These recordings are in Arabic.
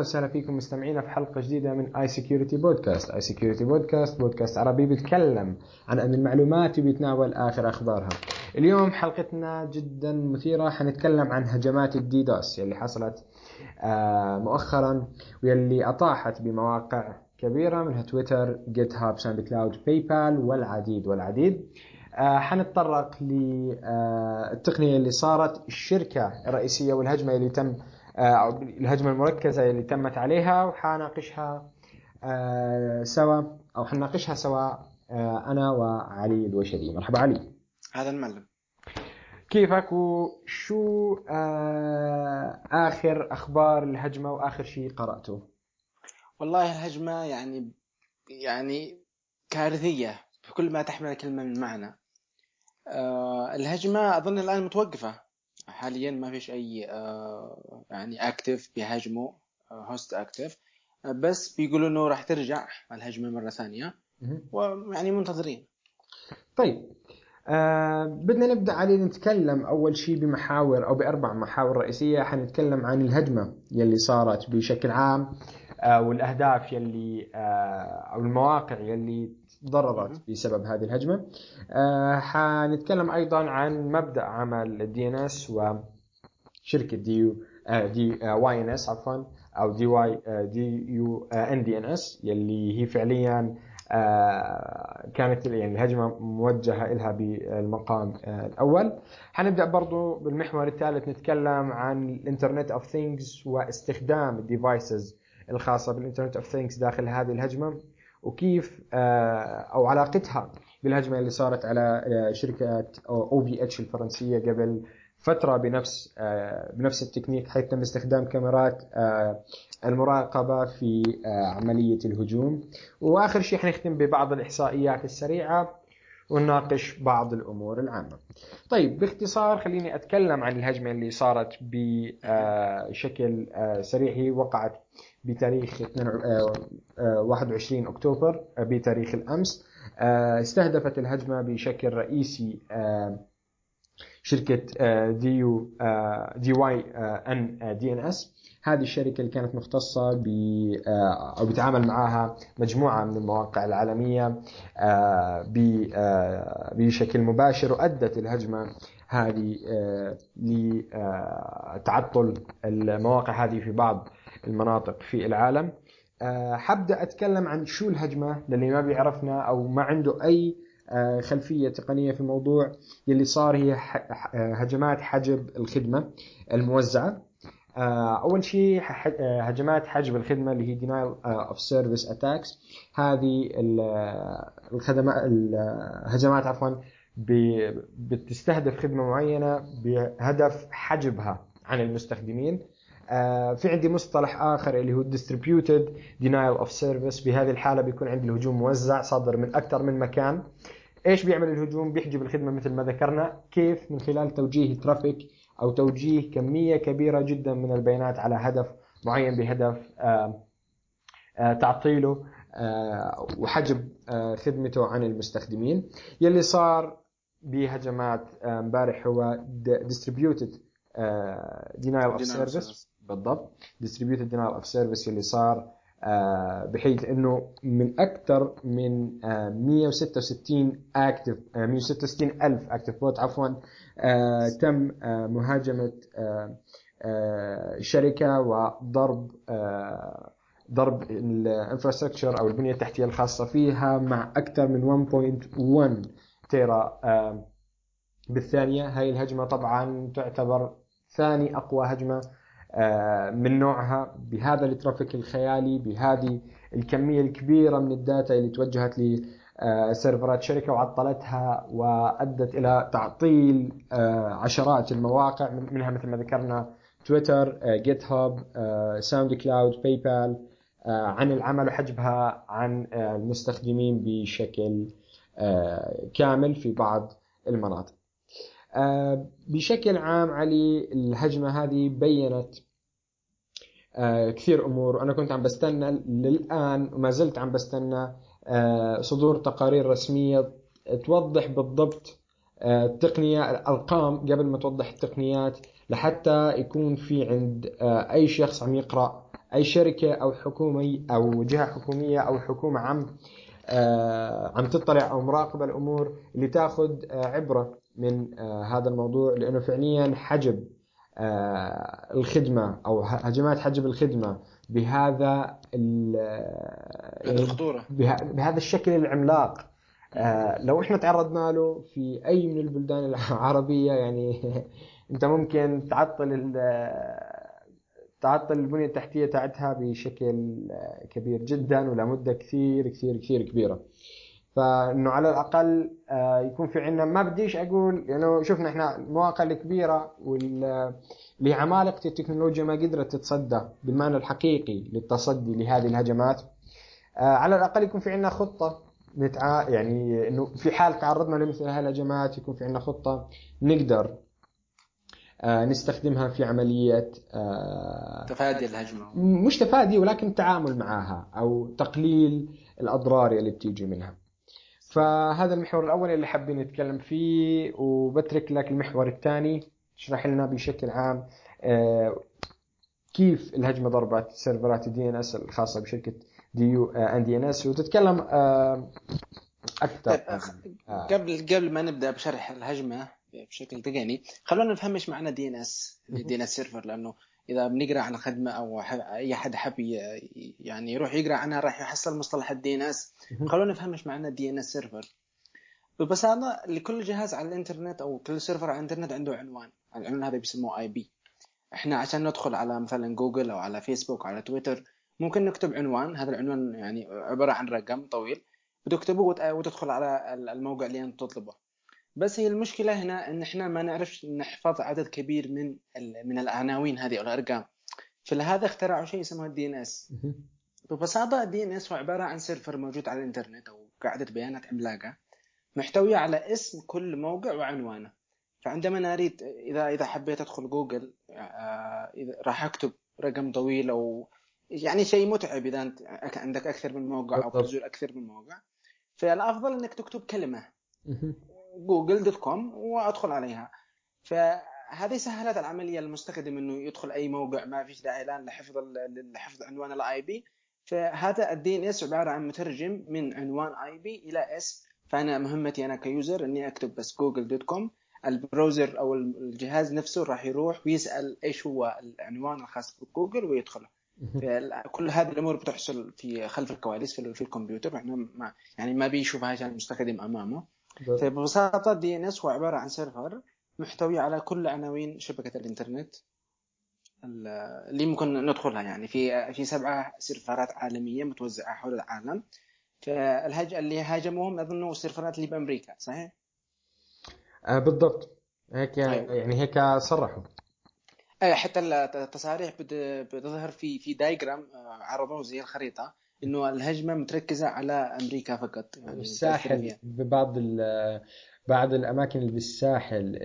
أهلا وسهلا فيكم مستمعينا في حلقة جديدة من iSecurity podcast، iSecurity podcast بودكاست عربي بيتكلم عن امن المعلومات وبيتناول آخر أخبارها. اليوم حلقتنا جدا مثيرة حنتكلم عن هجمات ال DDoS يلي حصلت آه، مؤخرا واللي أطاحت بمواقع كبيرة منها تويتر، GitHub، SoundCloud، PayPal والعديد والعديد. آه، حنتطرق للتقنيه اللي صارت الشركة الرئيسية والهجمة اللي تم آه، الهجمة المركزة اللي تمت عليها وحناقشها آه، سوا أو حناقشها سوا أنا وعلي الوشري مرحبا علي. هذا المعلم. كيفك وشو آخر أخبار الهجمة وآخر شيء قرأته؟ والله الهجمة يعني يعني كارثية بكل ما تحمل كلمه من معنى. آه الهجمة أظن الآن متوقفة. حاليا ما فيش أي آه يعني أكتف بيهاجموا هوست أكتف بس بيقولوا إنه راح ترجع الهجمة مرة ثانية. ويعني منتظرين. طيب آه بدنا نبدأ علي نتكلم أول شيء بمحاور أو بأربع محاور رئيسية. حنتكلم عن الهجمة يلي صارت بشكل عام آه والأهداف يلي آه أو المواقع يلي ضررت بسبب هذه الهجمة. آه حنتكلم أيضا عن مبدأ عمل الدي ان اس وشركه دي آه دي واي ان اس عفوا أو دي واي دي يو ان دي ان اس يلي هي فعليا آه كانت يعني الهجمة موجهة لها بالمقام آه الأول. حنبدأ برضو بالمحور الثالث نتكلم عن ال Internet of Things واستخدام ال devices الخاصة بال Internet of Things داخل هذه الهجمة. وكيف أو علاقتها بالهجمة اللي صارت على شركه أو في إتش الفرنسية قبل فترة بنفس بنفس التكنيك حيث تم استخدام كاميرات المراقبة في عملية الهجوم. وآخر شيء حنختم ببعض الإحصائيات السريعة. ونناقش بعض الأمور العامة. طيب باختصار خليني أتكلم عن الهجمة اللي صارت بشكل سريع هي وقعت بتاريخ 21 أكتوبر بتاريخ الأمس استهدفت الهجمة بشكل رئيسي شركة دي يو دي واي ان دي ان اس. هذه الشركة اللي كانت مختصة ب أو بتعامل معها مجموعة من المواقع العالمية بشكل مباشر وأدت الهجمة هذه لتعطل المواقع هذه في بعض المناطق في العالم. حبدأ أتكلم عن شو الهجمة للي ما بيعرفنا أو ما عنده أي خلفية تقنية في الموضوع يلي صار هي هجمات حجب الخدمة الموزعة. أول شيء هجمات حجب الخدمة اللي هي denial of service attacks. هذه الخدمات الهجمات عفوا بتستهدف خدمة معينة بهدف حجبها عن المستخدمين. في عندي مصطلح آخر اللي هو distributed denial of service. بهذه الحالة بيكون عندي الهجوم موزع صادر من أكثر من مكان. إيش بيعمل الهجوم؟ بيحجب الخدمة مثل ما ذكرنا. كيف؟ من خلال توجيه ترافيك أو توجيه كمية كبيرة جدا من البيانات على هدف معين بهدف تعطيله وحجب خدمته عن المستخدمين. يلي صار بهجمات امبارح هو distributed denial of service بالضبط. Distributed denial of service يلي صار بحيث إنه من أكثر من 166 active 166 ألف active bot عفوا تم مهاجمة شركة وضرب ضرب ال infrastructure أو البنية التحتية الخاصة فيها مع أكثر من 1.1 تيرا بالثانية. هاي الهجمة طبعا تعتبر ثاني أقوى هجمة من نوعها بهذا ال traffic الخيالي بهذه الكمية الكبيرة من ال data اللي توجهت ل serverات شركة وعطلتها وأدت إلى تعطيل عشرات المواقع منها مثل ما ذكرنا تويتر GitHub SoundCloud PayPal عن العمل وحجبها عن المستخدمين بشكل كامل في بعض المناطق. آه بشكل عام علي الهجمة هذه بينت آه كثير أمور. وأنا كنت عم بستنى للآن وما زلت عم بستنى آه صدور تقارير رسمية توضح بالضبط التقنية الأرقام قبل ما توضح التقنيات لحتى يكون في عند أي شخص عم يقرأ أي شركة أو حكومي أو جهة حكومية أو حكومة عم آه، عم تطلع أو مراقبة الأمور اللي تاخذ آه، عبرة. من آه، هذا الموضوع لأنه فعليا حجب آه، الخدمة أو هجمات حجب الخدمة بهذا ال- هذه الخطورة. بها- بهذا الشكل العملاق. آه، لو إحنا تعرضنا له في أي من البلدان العربية يعني أنت ممكن تعطل تعطل البنية التحتية تاعتها بشكل آه، كبير جدا ولمده كثير كثير كثير كبيرة. فإنه على الأقل آه، يكون في عندنا ما بديش أقول يعني شفنا إحنا المواقع الكبيره اللي عمالقه التكنولوجيا ما قدرت تتصدى بالمعنى الحقيقي للتصدي لهذه الهجمات آه، على الأقل يكون في عندنا خطة نتع... يعني إنه في حال تعرضنا لمثل هذه الهجمات يكون في عندنا خطة نقدر آه، نستخدمها في عملية آه، تفادي الهجمة مش تفادي ولكن التعامل معها أو تقليل الأضرار اللي بتيجي منها. فهذا المحور الأول اللي حابين نتكلم فيه وبترك لك المحور الثاني تشرح لنا بشكل عام آه، كيف الهجمة ضربت serverات ال DNS الخاصة بشركة D U N DNS وتتكلم آه، أكثر طيب قبل قبل ما نبدأ بشرح الهجمة بشكل تقني خلونا نفهم إيش معنى دي ان اس دي ان اس سيرفر لأنه إذا بنقرأ عن خدمة أو أي حد حب يعني يروح يقرأ عنها راح يحصل مصطلح ال DNS خلونا نفهم إيش معنى ال DNS server ببساطه لكل جهاز على الإنترنت أو كل server على الإنترنت عنده عنوان. العنوان هذا بيسموه IP إحنا عشان ندخل على مثلا جوجل أو على فيسبوك أو على تويتر ممكن نكتب عنوان. هذا العنوان يعني عبارة عن رقم طويل. بتكتبه وت- وتدخل على ال- الموقع اللي أنت تطلبه. بس هي المشكلة هنا إن إحنا ما نعرفش نحفظ عدد كبير من من العناوين هذه أو الارقام فلهذا اخترعوا شيء اسمه ال DNS ببساطة ال DNS هو عبارة عن server موجود على الإنترنت أو قاعدة بيانات عملاقة محتوية على اسم كل موقع وعنوانه. فعندما نريد إذا إذا حبيت أدخل جوجل آه، إذا راح أكتب رقم طويل أو يعني شيء متعب إذا أنت عندك أكثر من موقع أو. تزور أكثر من موقع. فالأفضل إنك تكتب كلمة. جوجل dot com وأدخل عليها. فهذه سهلت العملية للمستخدم إنه يدخل أي موقع ما فيش داعي الآن لحفظ لحفظ عنوان ال IP فهذا ال DNS عبارة عن مترجم من عنوان IP إلى اسم فأنا مهمتي أنا ك user إني أكتب بس جوجل dot com. ال browser أو الجهاز نفسه راح يروح ويسأل إيش هو العنوان الخاص بجوجل ويدخله. كل هذه الأمور بتحصل في خلف الكواليس في, في الكمبيوتر. إحنا ما يعني ما بيشوفها المستخدم أمامه. فببساطه DNS هو عبارة عن server محتوي على كل عناوين شبكة الإنترنت ال- اللي ممكن ندخلها يعني. في في سبعة سيرفرات عالمية متوزعة حول العالم. فالهج اللي هاجموهم أظنه السيرفرات اللي بأمريكا صحيح؟ آه، بالضبط. هيك أيوة. يعني هيك صرحوا. اي حتى التصاريح بت- بتظهر في في دايجرام عرضوه زي الخريطة. إنه الهجمة متركزة على أمريكا فقط يعني الساحل. ببعض بعض الأماكن اللي بالساحل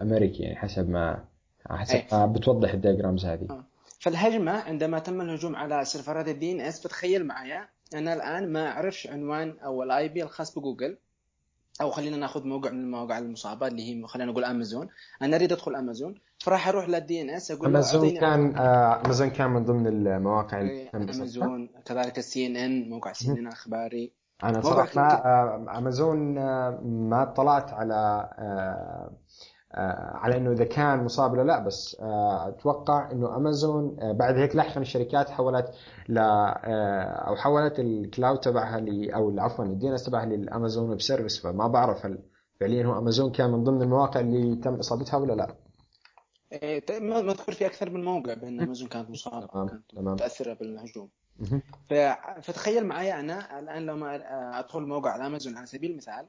الامريكي يعني حسب ما حسب أي. ما بتوضح ال diagrams هذه آه. فالهجمة عندما تم الهجوم على serverات ال DNS بتخيل معايا أنا الآن ما أعرفش عنوان أو ال IP الخاص بجوجل أو خلينا ناخذ موقع من المواقع المصابه اللي هي خلينا نقول امازون أنا أريد أدخل امازون فراح أروح لل DNS أقول امازون كان آه، امازون كان من ضمن المواقع اللي إيه، بثها. امازون كذلك ال CNN موقع سي ان ان أخباري. أنا صراحة ما آه، امازون آه، ما اطلعت على آه، آه، على إنه إذا كان مصاب ولا لا بس آه، أتوقع إنه أمازون آه، بعد هيك لاحقا الشركات حولت ل آه، أو حولت ال cloud تبعها ل أو عفوا ال DNS تبعها لل Amazon Web Services فما بعرف هل فعليا هو أمازون كان من ضمن المواقع اللي تم إصابتها ولا لا. إيه، مذكور في أكثر من موقع بأن أمازون كانت مصابة تمام كانت متأثرة بالهجوم. فتخيل معي أنا الآن لما أدخل موقع الامازون على سبيل المثال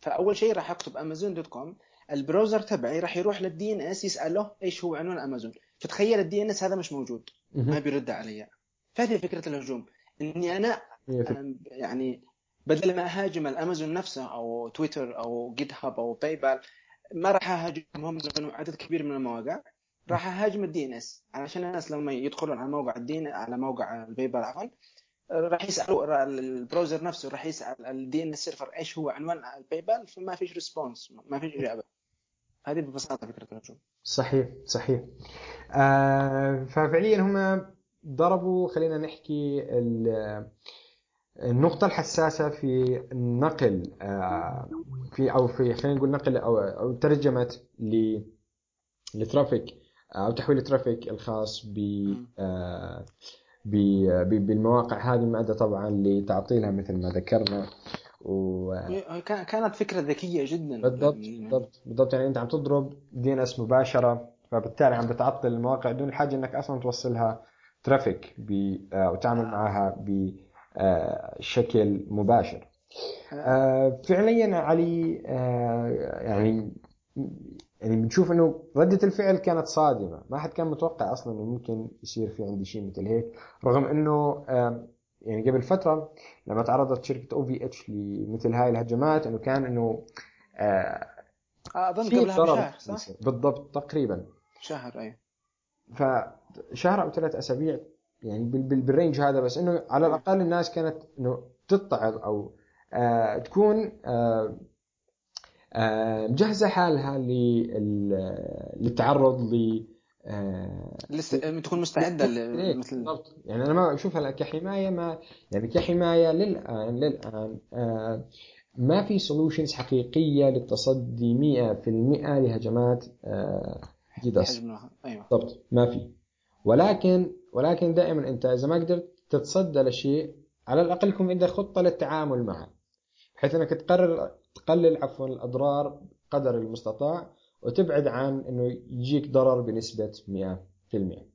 فأول شيء راح أكتب أمازون dot com. ال browser تبعي راح يروح لل DNS يساله إيش هو عنوان امازون فتخيل ال DNS هذا مش موجود. ما. بيرد علي. فهذه فكرة الهجوم. إني أنا يعني بدل ما أهاجم الأمازون نفسه أو تويتر أو GitHub أو PayPal ما راح أهاجمهم. عدد كبير من المواقع. راح أهاجم ال DNS علشان الناس لما يدخلون على موقع الدين على موقع ال PayPal عفوا راح يسألوا ال browser نفسه راح يسأل ال DNS server إيش هو عنوان ال PayPal فما فيش response ما فيش إجابة. هذه ببساطة فكرة الهجوم صحيح صحيح. آه ففعليا هم ضربوا خلينا نحكي النقطة الحساسة في النقل آه في أو في خلينا نقول نقل أو أو ترجمة ل traffic أو تحويل ال traffic الخاص ب آه بالمواقع هذه ما ادى طبعا لتعطيلها مثل ما ذكرنا. و... كانت فكرة ذكية جدا. بالضبط بالضبط بالضبط. يعني أنت عم تضرب DNS مباشرة فبالتالي عم بتعطل المواقع دون الحاجة إنك أصلا توصلها traffic ب... آه، وتعامل معها بشكل مباشر. آه، فعليا علي آه، يعني يعني بنشوف إنه ردة الفعل كانت صادمة. ما حد كان متوقع أصلا إنه ممكن يصير في عندي شيء مثل هيك رغم إنه يعني قبل فترة لما تعرضت شركة أو في اتش لمثل هاي الهجمات إنه كان إنه آه أظن قبلها بشهر صح؟ بالضبط تقريبا. شهر اي فشهر أو ثلاث أسابيع يعني بال range هذا بس إنه على الأقل الناس كانت إنه تتعظ أو آه تكون آه آه مجهزة حالها للتعرض ل آه لسه تكون مستعدة مثل بالضبط. يعني أنا ما اشوفها كحماية ما يعني كحماية للان للآن آه ما في solutions حقيقية للتصدي 100% لهجمات آه ديداس أيوه. بالضبط. ما في. ولكن ولكن دائما أنت إذا ما قدرت تتصدى لشيء على الأقل يكون عندك خطة للتعامل معه بحيث إنك تقرر تقلل عفوا الأضرار قدر المستطاع وتبعد عن إنه يجيك ضرر بنسبة 100%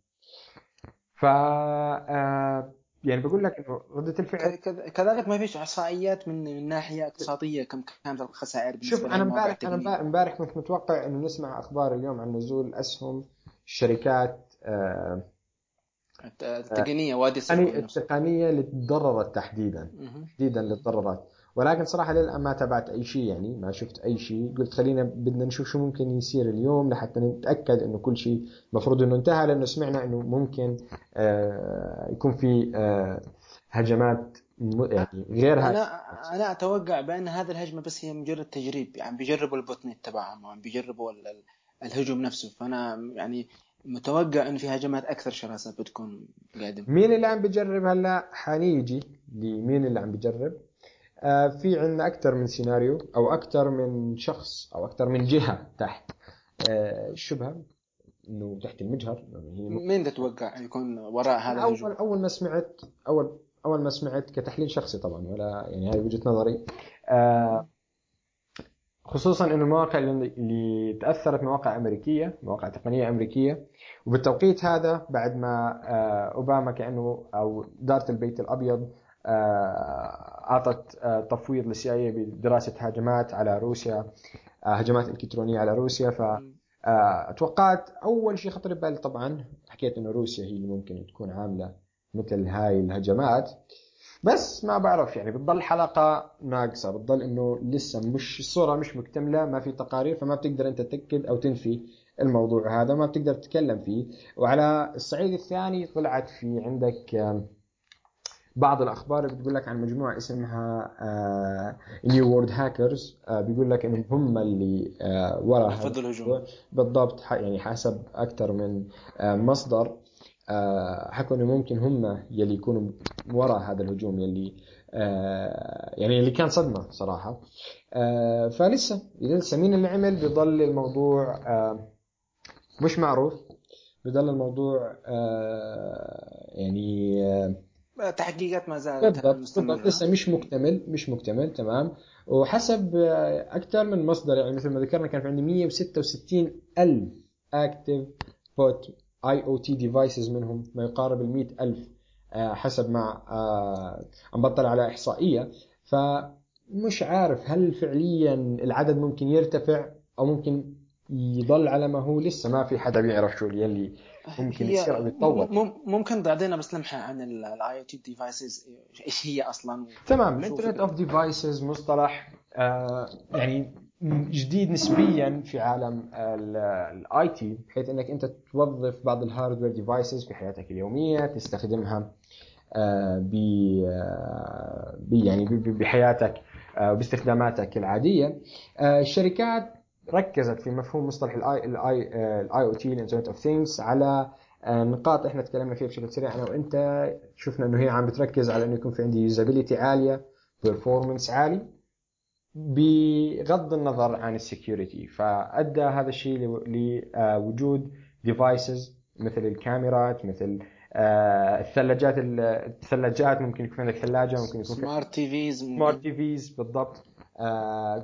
ف آه، يعني بقول لك إنه ردة الفعل كذلك ما فيش إحصائيات من من ناحية اقتصادية كم كانت الخسائر شوف أنا امبارح أنا امبارح كنت متوقع إنه نسمع أخبار اليوم عن نزول أسهم الشركات آه التقنية وادي يعني التقنية اللي تضررت تحديدا. تحديدا اللي تضررت ولكن صراحة للآن ما تابعت أي شيء يعني ما شفت أي شيء. قلت خلينا بدنا نشوف شو ممكن يصير اليوم لحتى نتأكد إنه كل شيء المفروض إنه انتهى لأنه سمعنا إنه ممكن آه يكون في آه هجمات يعني غير أنا أنا أتوقع بأن هذه الهجمة بس هي مجرد تجريب يعني بيجربوا ال botnet تبعهم يعني بيجربوا الهجوم نفسه. فأنا يعني متوقع إن في هجمات أكثر شراسة بتكون قادمة. مين اللي عم بيجرب هلأ؟ حنيجي. لمين اللي عم بيجرب؟ في عندنا أكثر من سيناريو أو أكثر من شخص أو أكثر من جهة تحت. آه، الشبهه إنه تحت المجهر. هي مين تتوقع يكون وراء هذا اول الهجوم؟ أول ما سمعت اول أول ما سمعت كتحليل شخصي طبعا ولا يعني هذه وجهة نظري. آه، خصوصا إنه المواقع اللي تأثرت مواقع أمريكية مواقع تقنية أمريكية. وبالتوقيت هذا بعد ما أوباما كأنه أو داره البيت الأبيض آه، أعطت آه، تفويض للسي اي بدراسة هجمات على روسيا آه، هجمات إلكترونية على روسيا. ف توقعت أول شيء خطر ببالي طبعا حكيت إنه روسيا هي اللي ممكن تكون عاملة مثل هاي الهجمات. بس ما بعرف يعني بتضل حلقة ناقصة بتضل إنه لسه مش الصورة مش مكتملة ما في تقارير فما بتقدر أنت تأكد أو تنفي الموضوع هذا ما بتقدر تتكلم فيه. وعلى الصعيد الثاني طلعت في عندك بعض الأخبار بتقول لك عن مجموعة اسمها نيو وورد هاكرز بيقول لك إنهم هم اللي آه ورا هذا الهجوم. بالضبط يعني حسب أكثر من آه مصدر. آه حكوا إنه ممكن هم يلي يكونوا وراء هذا الهجوم يلي آه يعني اللي كان صدمة صراحة. آه فلسه لسه مين اللي عمل؟ بيضل الموضوع آه مش معروف. بضل الموضوع يعني تحقيقات ما زالت بالضبط لسه مش مكتمل مش مكتمل تمام. وحسب أكثر من مصدر يعني مثل ما ذكرنا كان في عندي 166 ألف active bot IoT devices منهم ما يقارب ال 100 ألف آه، حسب ما آه، عم بطلع على إحصائية. فمش عارف هل فعليا العدد ممكن يرتفع أو ممكن يضل على ما هو. لسه ما في حدا بيعرف شو اللي ممكن يصير أو يتطور ممكن تعطينا بس لمحه عن ال IoT devices إيش هي أصلا؟ تمام ال internet of devices مصطلح آه يعني جديد نسبيا في عالم ال IT بحيث إنك أنت توظف بعض ال hardware devices في حياتك اليومية تستخدمها آه ب آه يعني بحياتك باستخداماتك العادية. الشركات ركزت في مفهوم مصطلح ال I ال I ال IoT ال internet of things على آه، نقاط إحنا تكلمنا فيها بشكل سريع. أنا وأنت شفنا إنه هي عم بتركز على إنه يكون في عندي usability عالية performance عالي بغض النظر عن ال security فأدى هذا الشيء لوجود devices مثل الكاميرات مثل آه، الثلاجات الثلاجات ممكن يكون عندك ثلاجة ممكن يكون smart TVs smart TVs بالضبط.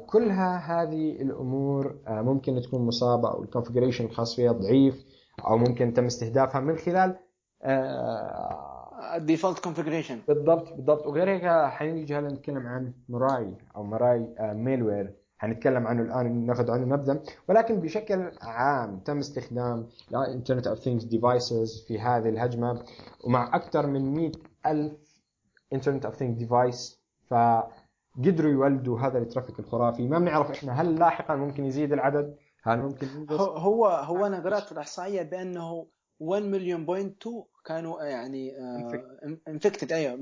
كلها هذه الأمور آه، ممكن تكون مصابة أو ال configuration الخاص فيها ضعيف أو ممكن تم استهدافها من خلال ال default configuration بالضبط بالضبط. وغير هيك حنيجي هلا نتكلم عن Mirai أو Mirai malware حنتكلم عنه الآن ناخذ عنه نبذه ولكن بشكل عام تم استخدام ال internet of things devices في هذه الهجمة ومع أكثر من 100 ألف internet of things device فقدروا يولدوا هذا ال traffic الخرافي. ما بنعرف إحنا هل لاحقا ممكن يزيد العدد؟ هل ممكن ينقص هو هو أنا قرات في الإحصائية بأنه 1 مليون point 2 كانوا يعني infected أيوه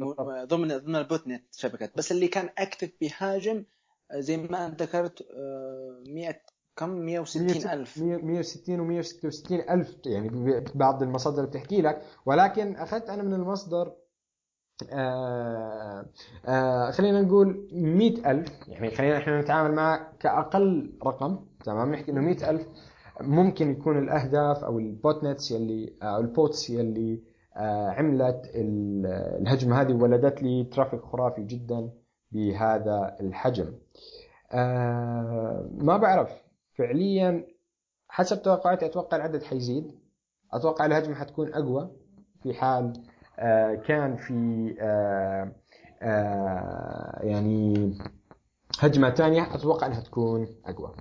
ضمن ضمن ال botnet شبكات بس اللي كان active بيهاجم زي ما انت ذكرت 100 كم؟ 160 ألف. 160 و 166 ألف يعني بعض المصادر بتحكي لك. ولكن أخذت أنا من المصدر آه آه خلينا نقول 100 ألف. يعني خلينا إحنا نتعامل مع كأقل رقم تمام؟ نحكي إنه 100 ألف ممكن يكون الأهداف أو ال botnets يلي أو ال bots يلي آه عملت الهجمة هذه ولدت لي traffic خرافي جدا بهذا الحجم. آه ما بعرف. فعليا حسب توقعاتي أتوقع العدد حيزيد. أتوقع الهجمة حتكون أقوى في حال آه كان في آه آه يعني هجمة ثانية أتوقع إنها تكون أقوى.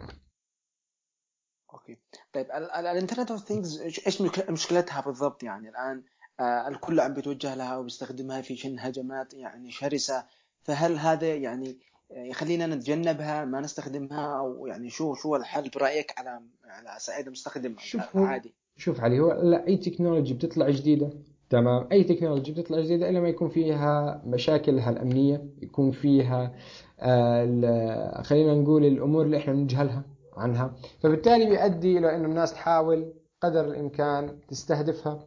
okay. طيب ال internet of things إيش مشكلتها بالضبط يعني؟ الآن آه الكل عم بيتوجه لها وبيستخدمها في شن هجمات يعني شرسة. فهل هذا يعني يخلينا نتجنبها ما نستخدمها؟ أو يعني شو شو الحل برأيك على على صعيد المستخدم؟ شوف عادي. شوف علي هو لا أي technology بتطلع جديدة تمام. أي technology بتطلع جديدة إلا ما يكون فيها مشاكلها الامنيه يكون فيها آه خلينا نقول الأمور اللي إحنا نجهلها عنها. فبالتالي بيؤدي إلى إنه الناس تحاول قدر الإمكان تستهدفها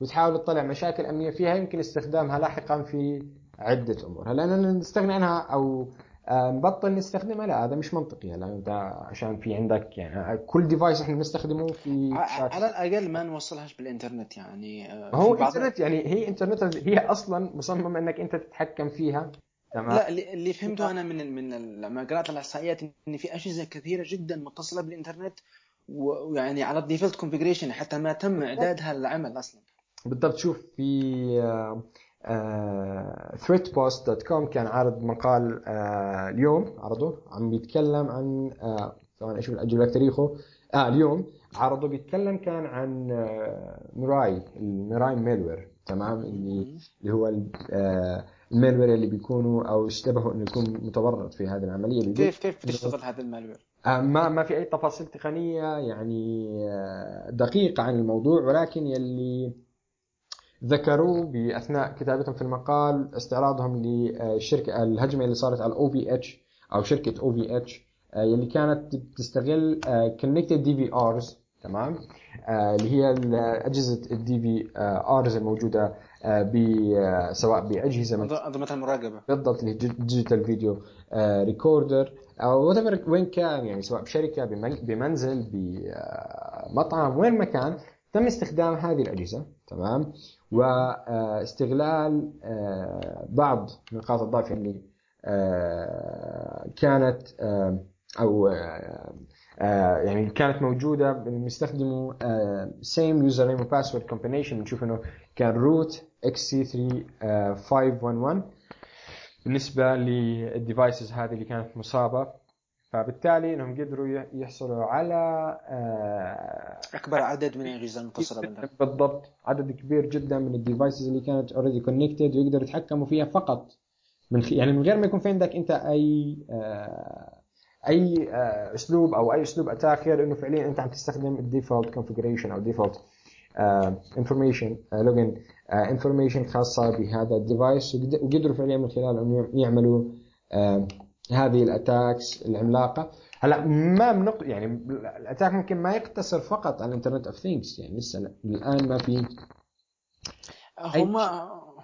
وتحاول تطلع مشاكل أمنية فيها يمكن استخدامها لاحقا في عدة أمور. هلا نستغني عنها أو نبطل نستخدمها لا هذا مش منطقي. هلا انت عشان في عندك يعني كل ديفايس إحنا بنستخدمه في على الأقل ما نوصلهاش بالإنترنت يعني. آه، هو إنترنت يعني هي إنترنت هي أصلا مصممة إنك أنت تتحكم فيها. تمام؟ لا اللي فهمته أنا من من لما قرأت الإحصائيات إن في اجهزه كثيرة جدا متصلة بالإنترنت ويعني على ال default configuration حتى ما تم إعدادها للعمل أصلا. بالضبط. شوف في آه، threatpost.com كان عارض مقال آه اليوم عرضه. عم بيتكلم عن آه ثواني أشوف أجيب لك تاريخه؟ آه اليوم عرضه بيتكلم كان عن Mirai ال Mirai malware تمام؟ اللي اللي هو ال malware اللي بيكونوا أو اشتبهوا إنه يكون متورط في هذه العملية. كيف كيف تشتغل هذا ال malware؟ آه ما ما في أي تفاصيل تقنية يعني دقيقة عن الموضوع ولكن يلي ذكروا بأثناء كتابتهم في المقال استعراضهم للشركه الهجمة اللي صارت على ال OVH أو شركة OVH اللي كانت تستغل connected DVRs تمام؟ آه، اللي هي اجهزه ال DVRs الموجودة آه، سواء بأجهزة أنظمة المراقبة. بالضبط اللي digital video recorder أو وين كان يعني سواء بشركة بمنزل بمطعم وين ما كان تم استخدام هذه الأجهزة. تمام؟ واستغلال آه، بعض نقاط الضعف اللي آه، كانت آه، أو يعني كانت موجودة بيستخدموا same username و password combination بنشوف إنه كان root xc 3 511 بالنسبة لل devices هذه اللي كانت مصابة فبالتالي إنهم قدروا يحصلوا على آه، أكبر عدد من الأجهزة المتصلة بالنت بالضبط. عدد كبير جدا من ال devices اللي كانت already connected ويقدروا يتحكموا فيها فقط. من خ... يعني من غير ما يكون في عندك أنت أي آه، أي آه، أسلوب أو أي أسلوب attack غير إنه فعليا أنت عم تستخدم ال default configuration أو ال default information login information خاصة بهذا ال device وقدروا فعليا من خلاله انه يعملوا هذه ال attacks العملاقة. هلا ما بنق يعني ال attack ممكن ما يقتصر فقط على ال internet of things يعني لسه لا. الآن ما في. هم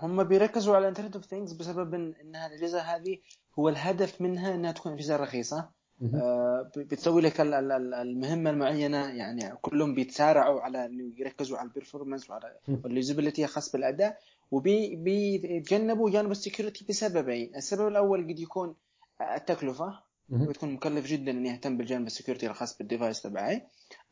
هم بيركزوا على ال internet of things بسبب ان انها الأجهزة هذه هو الهدف منها إنها تكون أجهزة رخيصة. آه، بتسوي لك المهمة المعينة يعني كلهم بيتسارعوا على إنه يركزوا على ال performance وعلى ال usability خاص بالأداء وبيتجنبوا جانب ال security بسببين. السبب الأول قد يكون التكلفة وتكون مكلف جدا اني اهتم بالجانب ال security الخاص بال device تبعي.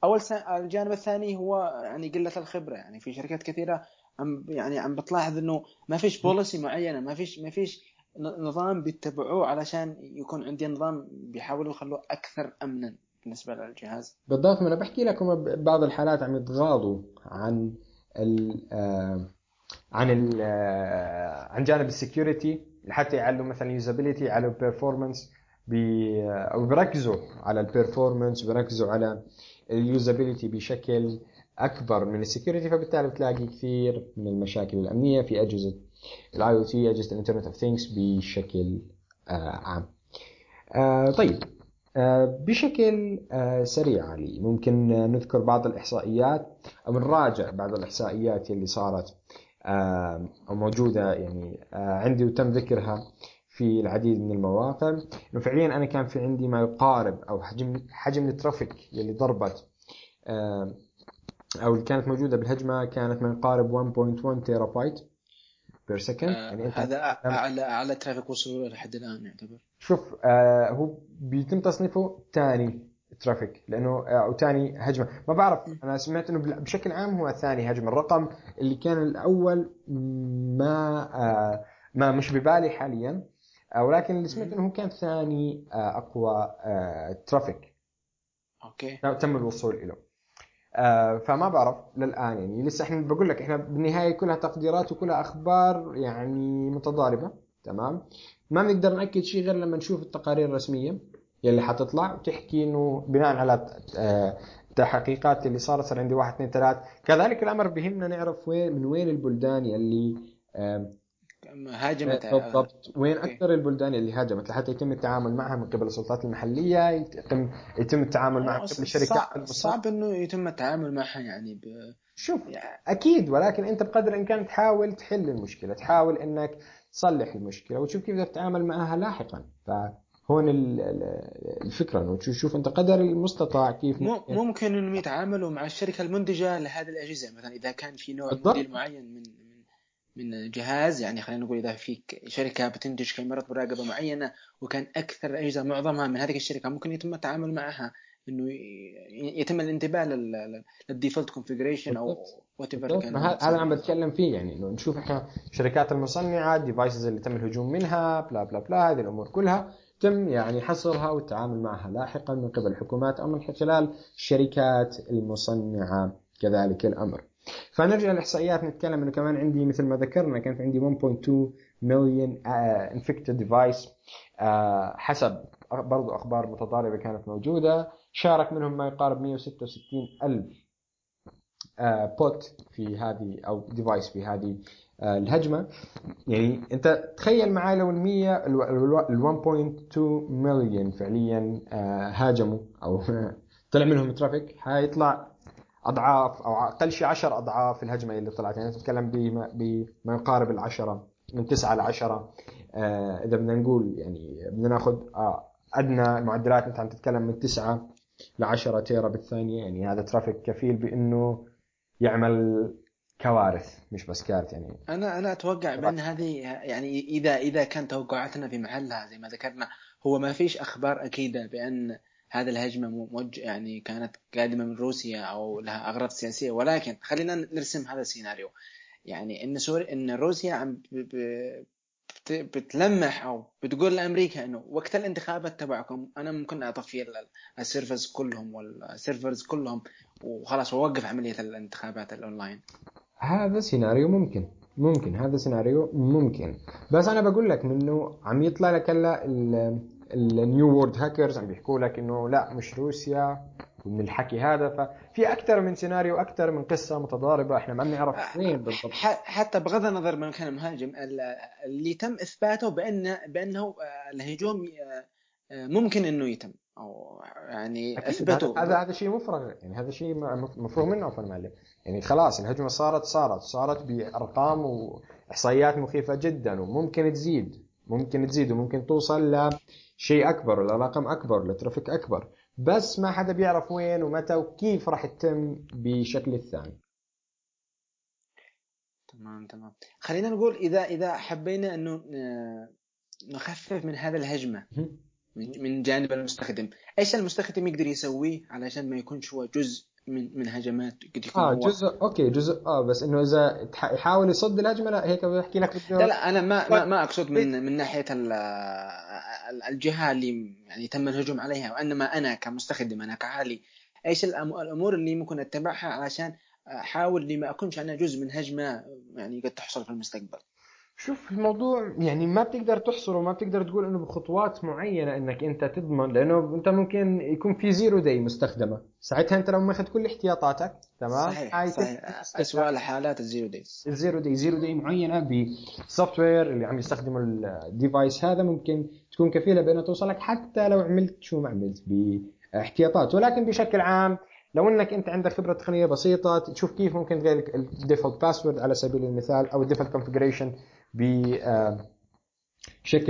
أو الجانب الثاني هو يعني قلة الخبرة. يعني في شركات كثيرة عم يعني عم بتلاحظ إنه ما فيش policy معينة ما فيش ما فيش نظام بيتبعوه علشان يكون عندي نظام بيحاولوا يخلوه أكثر امنا بالنسبة للجهاز. بالضبط ما أنا بحكي لكم بعض الحالات عم يتغاضوا عن ال آه، عن ال آه، عن جانب ال security. لحتى يعلوا مثلا usability يعلوا performance أو بيركزوا على ال performance بيركزوا على ال usability بشكل أكبر من ال security فبالتالي بتلاقي كثير من المشاكل الأمنية في أجهزة ال IoT أجهزة ال internet of things بشكل آه عام. آه طيب آه بشكل آه سريع علي ممكن نذكر بعض الإحصائيات أو نراجع بعض الإحصائيات اللي صارت آه أو موجودة يعني آه عندي وتم ذكرها في العديد من المواقع إنه فعليا أنا كان في عندي ما يقارب أو حجم حجم ال traffic اللي ضربت آه أو اللي كانت موجودة بالهجمة كانت ما يقارب 1.1 terabyte per second آه يعني هذا أعلى أعلى traffic وصلوا لحد الآن يعتبر. شوف آه هو بيتم تصنيفه ثاني traffic لأنه آه، أو ثاني هجمة. ما بعرف أنا سمعت إنه بشكل عام هو ثاني هجمة. الرقم اللي كان الأول ما آه ما مش ببالي حاليا آه ولكن اللي سمعت إنه هو كان ثاني آه أقوى آه traffic. okay. تم الوصول له آه فما بعرف للآن يعني. لسه إحنا بقول لك إحنا بالنهاية كلها تقديرات وكلها أخبار يعني متضاربة. تمام؟ ما بنقدر نأكد شيء غير لما نشوف التقارير الرسمية. يلي حتطلع وتحكي إنه بناء على التحقيقات اللي صارت صار عندي واحد اثنين ثلاث. كذلك الأمر بهمنا نعرف وين من وين البلدان يلي هاجمت بالضبط. وين أكثر البلدان اللي هاجمت لحتى يتم التعامل معها من قبل السلطات المحلية يتم يتم التعامل معها من قبل الشركات صعب, صعب إنه يتم التعامل معها يعني ب... شوف. أكيد. ولكن أنت بقدر الإمكان تحاول تحل المشكلة تحاول إنك تصلح المشكلة وتشوف كيف بدك تتعامل معها لاحقا. فهون الفكرة إنه تشوف أنت قدر المستطاع كيف ممكن انهم يتعاملوا مع الشركة المنتجة لهذه الأجهزة. مثلا إذا كان في نوع موديل معين من من جهاز يعني خلينا نقول إذا في شركة بتنتج كاميرات مراقبة معينة وكان أكثر الأجهزة معظمها من هذه الشركة ممكن يتم التعامل معها. إنه يتم الانتباه لل default configuration أو whatever هذا عم بتكلم فيه يعني إنه نشوف إحنا الشركات المصنعة ال devices اللي تم الهجوم منها blah blah blah هذه الأمور كلها. تم يعني حصرها والتعامل معها لاحقا من قبل الحكومات أو من خلال الشركات المصنعة كذلك الأمر. فنرجع للاحصائيات نتكلم إنه كمان عندي مثل ما ذكرنا كانت عندي 1.2 مليون infected device حسب برضو أخبار متضاربة كانت موجودة شارك منهم ما يقارب 166 ألف bot آه، في هذه أو device في هذه الهجمة. يعني أنت تخيل معي لو ال 100 ال 1.2 مليون فعليا آه، هاجموا أو طلع منهم ترافيك حيطلع أضعاف أو أقل شيء 10 أضعاف الهجمة اللي طلعت. يعني تتكلم بما, يقارب العشرة من 9 ل 10 آه إذا بدنا نقول يعني بدنا ناخذ آه أدنى المعدلات. أنت عم تتكلم من 9 ل 10 تيرا بالثانية. يعني هذا ترافيك كفيل بأنه يعمل كوارث مش بس كارت يعني. أنا أنا أتوقع بأن هذه يعني إذا إذا كان توقعاتنا في محلها زي ما ذكرنا هو ما فيش أخبار أكيدة بأن هذه الهجمة موجه يعني كانت قادمة من روسيا أو لها أغراض سياسية. ولكن خلينا نرسم هذا السيناريو. يعني إن سوري إن روسيا عم بتلمح أو بتقول لأمريكا إنه وقت الانتخابات تبعكم أنا ممكن أطفي ال servers كلهم وال servers كلهم وخلاص وأوقف عملية الانتخابات الأونلاين. هذا سيناريو ممكن. ممكن هذا سيناريو ممكن. بس أنا بقول لك منه عم يطلع لك هلا ال New World Hackers عم بيحكوا لك إنه لا مش روسيا ومن الحكي هذا. ففي أكثر من سيناريو أكثر من قصة متضاربة إحنا ما بنعرف وين بالضبط. حتى بغض النظر من كان المهاجم اللي تم إثباته بان بأنه الهجوم ممكن إنه يتم. أو يعني أثبتوا. هذا هذا شيء مفرغ. يعني هذا شيء مفروغ منه في المعلم يعني خلاص الهجمة صارت صارت. صارت بأرقام وإحصائيات مخيفة جدا وممكن تزيد. ممكن تزيد وممكن توصل لشيء أكبر لرقم أكبر لترافيك أكبر. بس ما حدا بيعرف وين ومتى وكيف راح تتم بشكل الثاني. تمام تمام. خلينا نقول اذا إذا حبينا إنه آه، نخفف من هذا الهجمة من جانب المستخدم. إيش المستخدم يقدر يسويه علشان ما يكونش هو جزء من من هجمات قد يكون آه جزء أوكي جزء آه بس إنه إذا يحاول يصد الهجمة لا هيك بحكي لك لا لا أنا ما ما, ما أقصد من من ناحية الجهة اللي يعني تم الهجوم عليها وإنما أنا كمستخدم أنا كعالي إيش الأمور اللي ممكن أتبعها علشان أحاول اني ما أكونش أنا جزء من هجمة يعني قد تحصل في المستقبل؟ شوف الموضوع يعني ما بتقدر تحصره ما بتقدر تقول إنه بخطوات معينة إنك أنت تضمن لأنه أنت ممكن يكون في zero day مستخدمة. ساعتها أنت لو ماخذ كل احتياطاتك تمام؟ صحيح صحيح. اسوء الحالات ال zero day ال zero day zero day معينة ب software اللي عم يستخدموا ال device هذا ممكن تكون كفيلة بأنه توصلك حتى لو عملت شو ما عملت باحتياطات. ولكن بشكل عام لو إنك أنت عندك خبرة تقنية بسيطة تشوف كيف ممكن تغير ال default password على سبيل المثال أو ال default configuration بشكل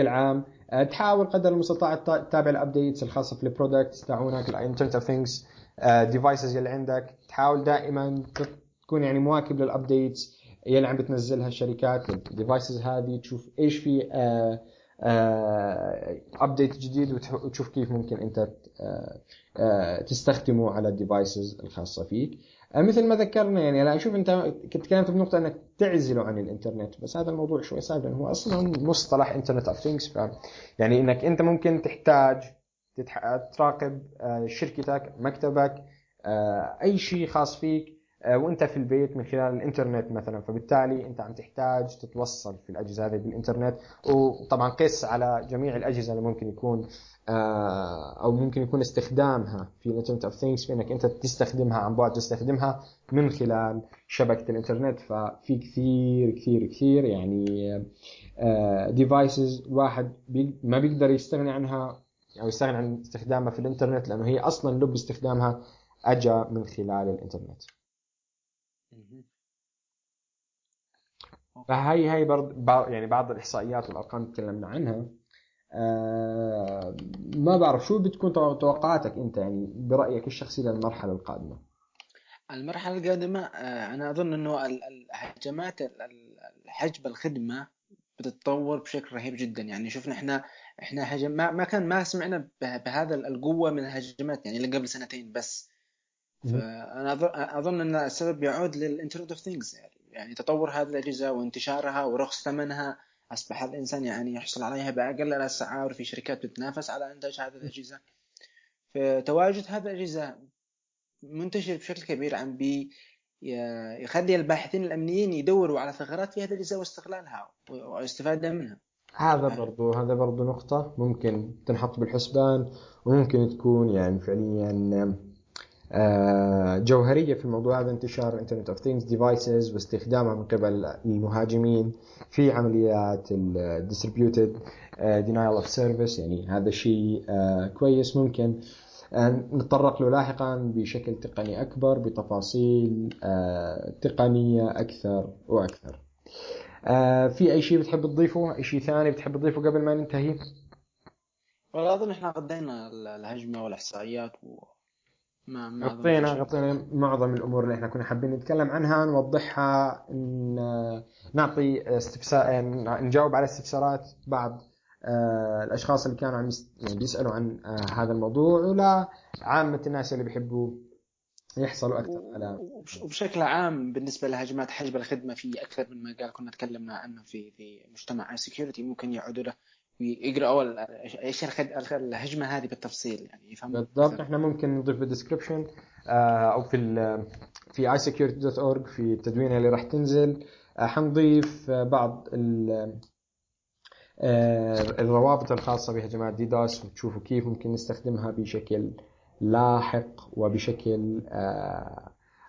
عام. آه، تحاول قدر المستطاع تتابع ال updates الخاصة في ال products تاعونك ال internet of things devices اللي عندك. تحاول دائما تكون يعني مواكب لل updates اللي عم بتنزلها الشركات. ال devices هذه تشوف إيش في update آه، آه، جديد وتشوف كيف ممكن أنت تستخدمه على ال devices الخاصة فيك. مثل ما ذكرنا يعني أنا أشوف أنت تكلمت بنقطة إنك تعزله عن الإنترنت بس هذا الموضوع شوي صعب لأنه هو أصلا مصطلح internet of things يعني إنك أنت ممكن تحتاج تراقب آه، شركتك مكتبك آه، أي شيء خاص فيك وانت في البيت من خلال الإنترنت مثلا. فبالتالي انت عم تحتاج تتوصل في الأجهزة هذه بالإنترنت. وطبعا قس على جميع الأجهزة اللي ممكن يكون آه، أو ممكن يكون استخدامها في ال internet of في إنك انت تستخدمها عن بعد تستخدمها من خلال شبكة الإنترنت. ففي كثير كثير كثير يعني devices آه، الواحد ما بيقدر يستغني عنها أو يستغني عن استخدامها في الإنترنت لأنه هي أصلا لب استخدامها اجى من خلال الإنترنت. فهي هي برضه يعني بعض الإحصائيات والأرقام تكلمنا عنها آه، ما بعرف شو بتكون توقعاتك أنت يعني برأيك الشخصي للمرحلة القادمة؟ المرحلة القادمة آه، أنا أظن إنه الهجمات الحجب الخدمة بتتطور بشكل رهيب جدا. يعني شفنا إحنا إحنا هجم ما, ما كان ما سمعنا بهذا القوة من الهجمات يعني اللي قبل سنتين بس. فأنا أظن أن السبب يعود لل internet of things يعني تطور هذه الأجهزة وانتشارها ورخص ثمنها. أصبح الإنسان يعني يحصل عليها بأقل الأسعار في شركات تتنافس على إنتاج هذه الأجهزة. فتواجد هذه الأجهزة منتشر بشكل كبير عم بي يخلي الباحثين الأمنيين يدوروا على ثغرات في هذه الأجهزة واستغلالها والاستفادة منها. هذا برضو هذا برضو نقطة ممكن تنحط بالحسبان وممكن تكون يعني فعليا جوهرية في الموضوع هذا انتشار internet of things devices واستخدامها من قبل المهاجمين في عمليات ال distributed denial of service يعني هذا شيء آه، كويس ممكن نتطرق له لاحقا بشكل تقني أكبر بتفاصيل آه، تقنية أكثر وأكثر. في أي شيء بتحب تضيفه؟ أي شيء ثاني بتحب تضيفه قبل ما ننتهي؟ والله أظن إحنا غطينا الهجمة والإحصائيات و... ما غطينا غطينا معظم الأمور اللي إحنا كنا حابين نتكلم عنها نوضحها نعطي استفسار نجاوب على استفسارات بعض آه، الأشخاص اللي كانوا عم يعني بيسألوا عن آه، هذا الموضوع ولا عامة الناس اللي بيحبوا يحصلوا أكثر على وبشكل عام بالنسبة لهجمات حجب الخدمة في أكثر من مجال كنا تكلمنا عنه في في مجتمع سكيورتي ممكن يعودوا له ويقراوا إيش الهجمة هذه بالتفصيل يعني يفهموا بالضبط. إحنا ممكن نضيف بال description آه، أو في في اورج في التدوينه اللي راح تنزل. آه، حنضيف بعض آه، الروابط الخاصة بهجمات DDoS وتشوفوا كيف ممكن نستخدمها بشكل لاحق وبشكل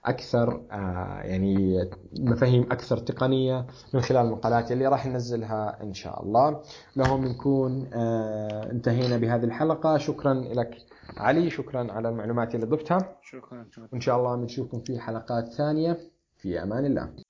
أكثر آه، يعني مفاهيم أكثر تقنية من خلال المقالات اللي راح ننزلها إن شاء الله. لهم نكون آه، انتهينا بهذه الحلقة. شكرا لك علي شكرا على المعلومات اللي ضفتها. شكرا. وان شاء الله بنشوفكم في حلقات ثانية. في أمان الله.